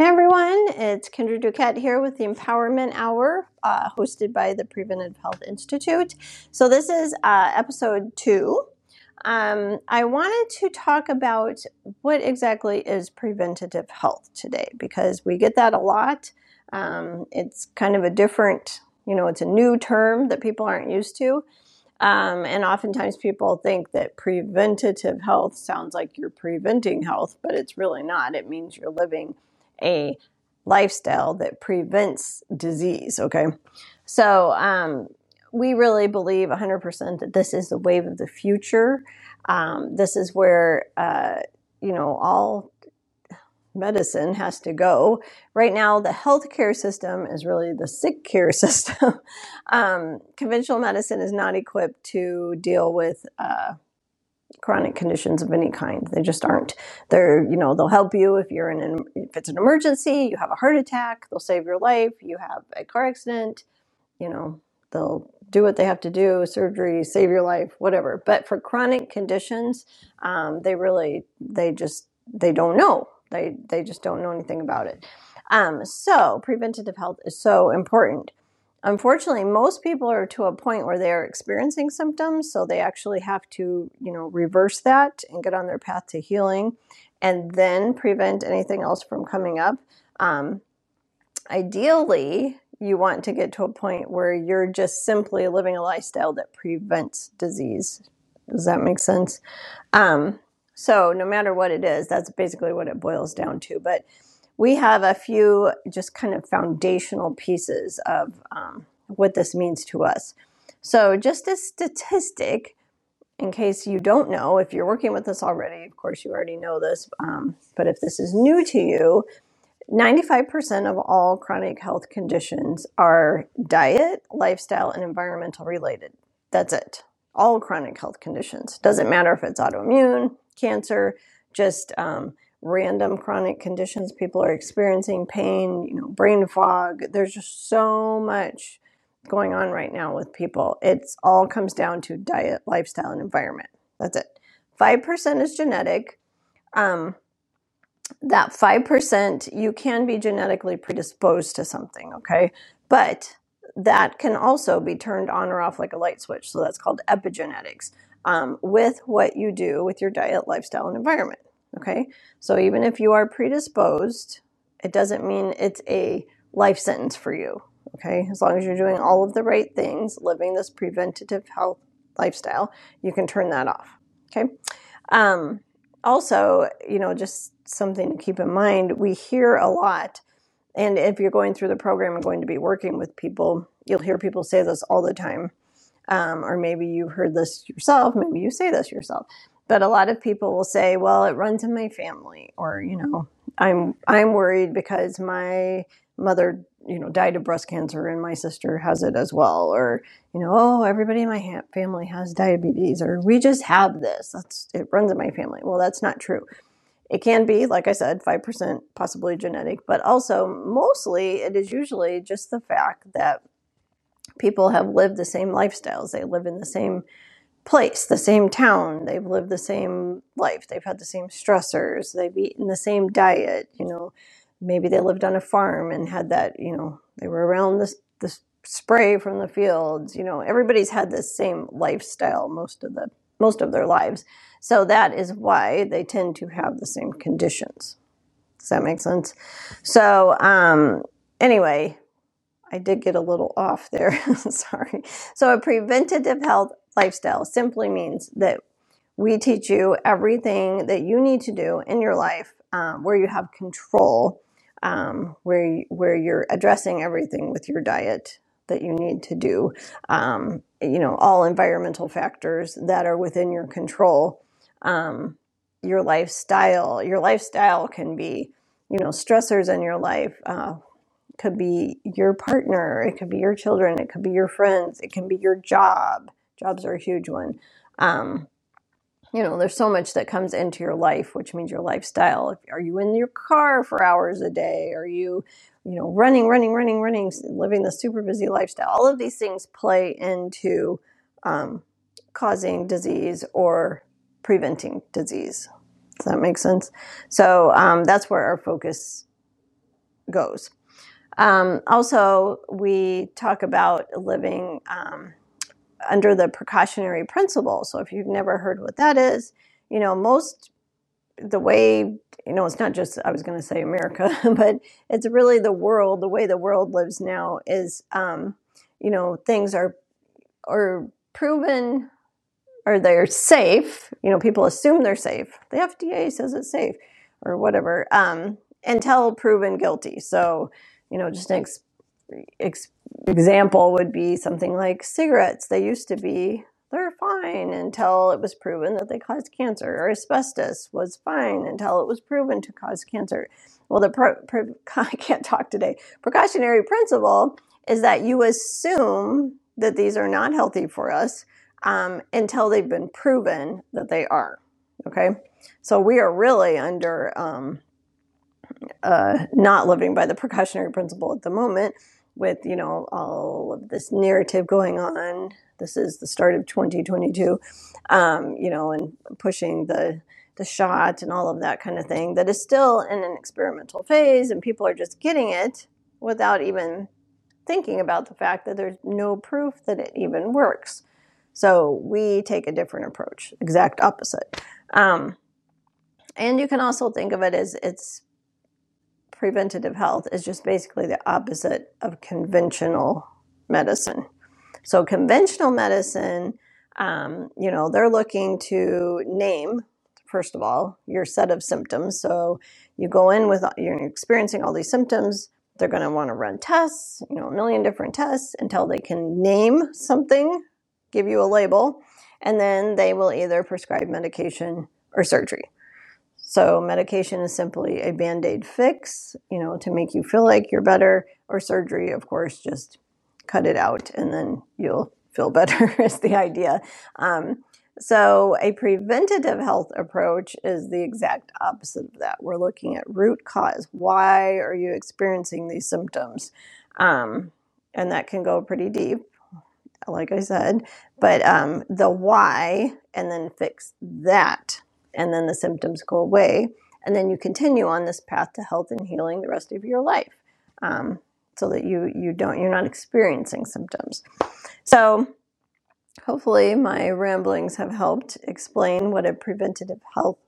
Hi everyone, it's Kendra Duquette here with the Empowerment Hour, uh, hosted by the Preventive Health Institute. So this is uh, episode two. Um, I wanted to talk about what exactly is preventative health today because we get that a lot. Um, it's kind of a different, you know, it's a new term that people aren't used to. Um, and oftentimes people think that preventative health sounds like you're preventing health, but it's really not. It means you're living a lifestyle that prevents disease. Okay. So, um, we really believe 100% that this is the wave of the future. Um, this is where, uh, you know, all medicine has to go. Right now, the healthcare system is really the sick care system. um, conventional medicine is not equipped to deal with uh, chronic conditions of any kind. They just aren't. They're, you know, they'll help you if you're in an, if it's an emergency, you have a heart attack, they'll save your life. You have a car accident, you know, they'll do what they have to do, surgery, save your life, whatever. But for chronic conditions, um, they really, they just, they don't know. They, they just don't know anything about it. Um, so preventative health is so important. Unfortunately, most people are to a point where they are experiencing symptoms, so they actually have to, you know, reverse that and get on their path to healing, and then prevent anything else from coming up. Um, ideally, you want to get to a point where you're just simply living a lifestyle that prevents disease. Does that make sense? Um, so, no matter what it is, that's basically what it boils down to. But we have a few just kind of foundational pieces of um, what this means to us. So, just a statistic, in case you don't know, if you're working with us already, of course, you already know this, um, but if this is new to you, 95% of all chronic health conditions are diet, lifestyle, and environmental related. That's it. All chronic health conditions. Doesn't matter if it's autoimmune, cancer, just um, random chronic conditions people are experiencing pain you know brain fog. There's just so much going on right now with people. It's all comes down to diet lifestyle and environment. That's it. 5% is genetic. Um, that 5% you can be genetically predisposed to something okay? But that can also be turned on or off like a light switch. So that's called epigenetics um, with what you do with your diet lifestyle and environment Okay, so even if you are predisposed, it doesn't mean it's a life sentence for you. Okay, as long as you're doing all of the right things, living this preventative health lifestyle, you can turn that off. Okay, um, also, you know, just something to keep in mind we hear a lot, and if you're going through the program and going to be working with people, you'll hear people say this all the time. Um, or maybe you heard this yourself, maybe you say this yourself but a lot of people will say well it runs in my family or you know i'm i'm worried because my mother you know died of breast cancer and my sister has it as well or you know oh everybody in my ha- family has diabetes or we just have this. That's it runs in my family. Well that's not true. It can be like i said 5% possibly genetic but also mostly it is usually just the fact that people have lived the same lifestyles. They live in the same place, the same town. They've lived the same life. They've had the same stressors. They've eaten the same diet. You know, maybe they lived on a farm and had that. You know, they were around the the spray from the fields. You know, everybody's had the same lifestyle most of the most of their lives. So that is why they tend to have the same conditions. Does that make sense? So um, anyway, I did get a little off there. Sorry. So a preventative health lifestyle simply means that we teach you everything that you need to do in your life um, where you have control, um, where, you, where you're addressing everything with your diet that you need to do. Um, you know, all environmental factors that are within your control. Um, your lifestyle, your lifestyle can be, you know, stressors in your life. Uh, could be your partner, it could be your children, it could be your friends, it can be your job, Jobs are a huge one. Um, you know, there's so much that comes into your life, which means your lifestyle. Are you in your car for hours a day? Are you, you know, running, running, running, running, living the super busy lifestyle? All of these things play into um, causing disease or preventing disease. Does that make sense? So um, that's where our focus goes. Um, also, we talk about living um, under the precautionary principle. So, if you've never heard what that is, you know, most the way, you know, it's not just, I was going to say America, but it's really the world, the way the world lives now is, um, you know, things are, are proven or they're safe. You know, people assume they're safe. The FDA says it's safe or whatever um, until proven guilty. So, you know, just an ex- ex- example would be something like cigarettes. They used to be they're fine until it was proven that they cause cancer, or asbestos was fine until it was proven to cause cancer. Well, the pro- I can't talk today. Precautionary principle is that you assume that these are not healthy for us um, until they've been proven that they are. Okay, so we are really under um, uh, not living by the precautionary principle at the moment, with you know all of this narrative going on. This is the start of 2022, um, you know, and pushing the the shot and all of that kind of thing. That is still in an experimental phase, and people are just getting it without even thinking about the fact that there's no proof that it even works. So we take a different approach, exact opposite. Um, and you can also think of it as it's preventative health is just basically the opposite of conventional medicine. So conventional medicine, um, you know, they're looking to name first of all your set of symptoms. So you go in with you're experiencing all these symptoms they're going to want to run tests, you know, a million different tests until they can name something, give you a label, and then they will either prescribe medication or surgery. So medication is simply a band-aid fix, you know, to make you feel like you're better, or surgery, of course, just cut it out and then you'll feel better is the idea. Um, so, a preventative health approach is the exact opposite of that. We're looking at root cause. Why are you experiencing these symptoms? Um, and that can go pretty deep, like I said. But um, the why, and then fix that, and then the symptoms go away. And then you continue on this path to health and healing the rest of your life. Um, so that you you don't you're not experiencing symptoms. So Hopefully, my ramblings have helped explain what a preventative health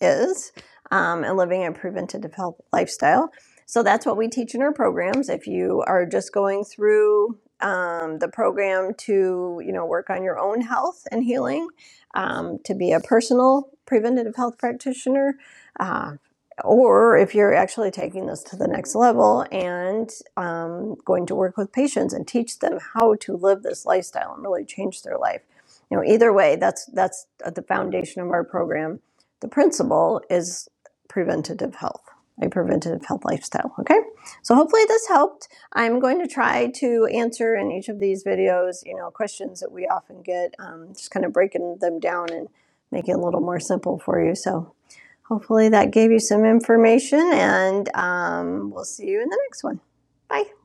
is um, and living a preventative health lifestyle. So, that's what we teach in our programs. If you are just going through um, the program to, you know, work on your own health and healing, um, to be a personal preventative health practitioner, uh, or if you're actually taking this to the next level and um, going to work with patients and teach them how to live this lifestyle and really change their life. You know either way that's that's the foundation of our program. The principle is preventative health a preventative health lifestyle okay? So hopefully this helped. I'm going to try to answer in each of these videos you know questions that we often get um, just kind of breaking them down and making it a little more simple for you. So hopefully that gave you some information and um, we'll see you in the next one. Bye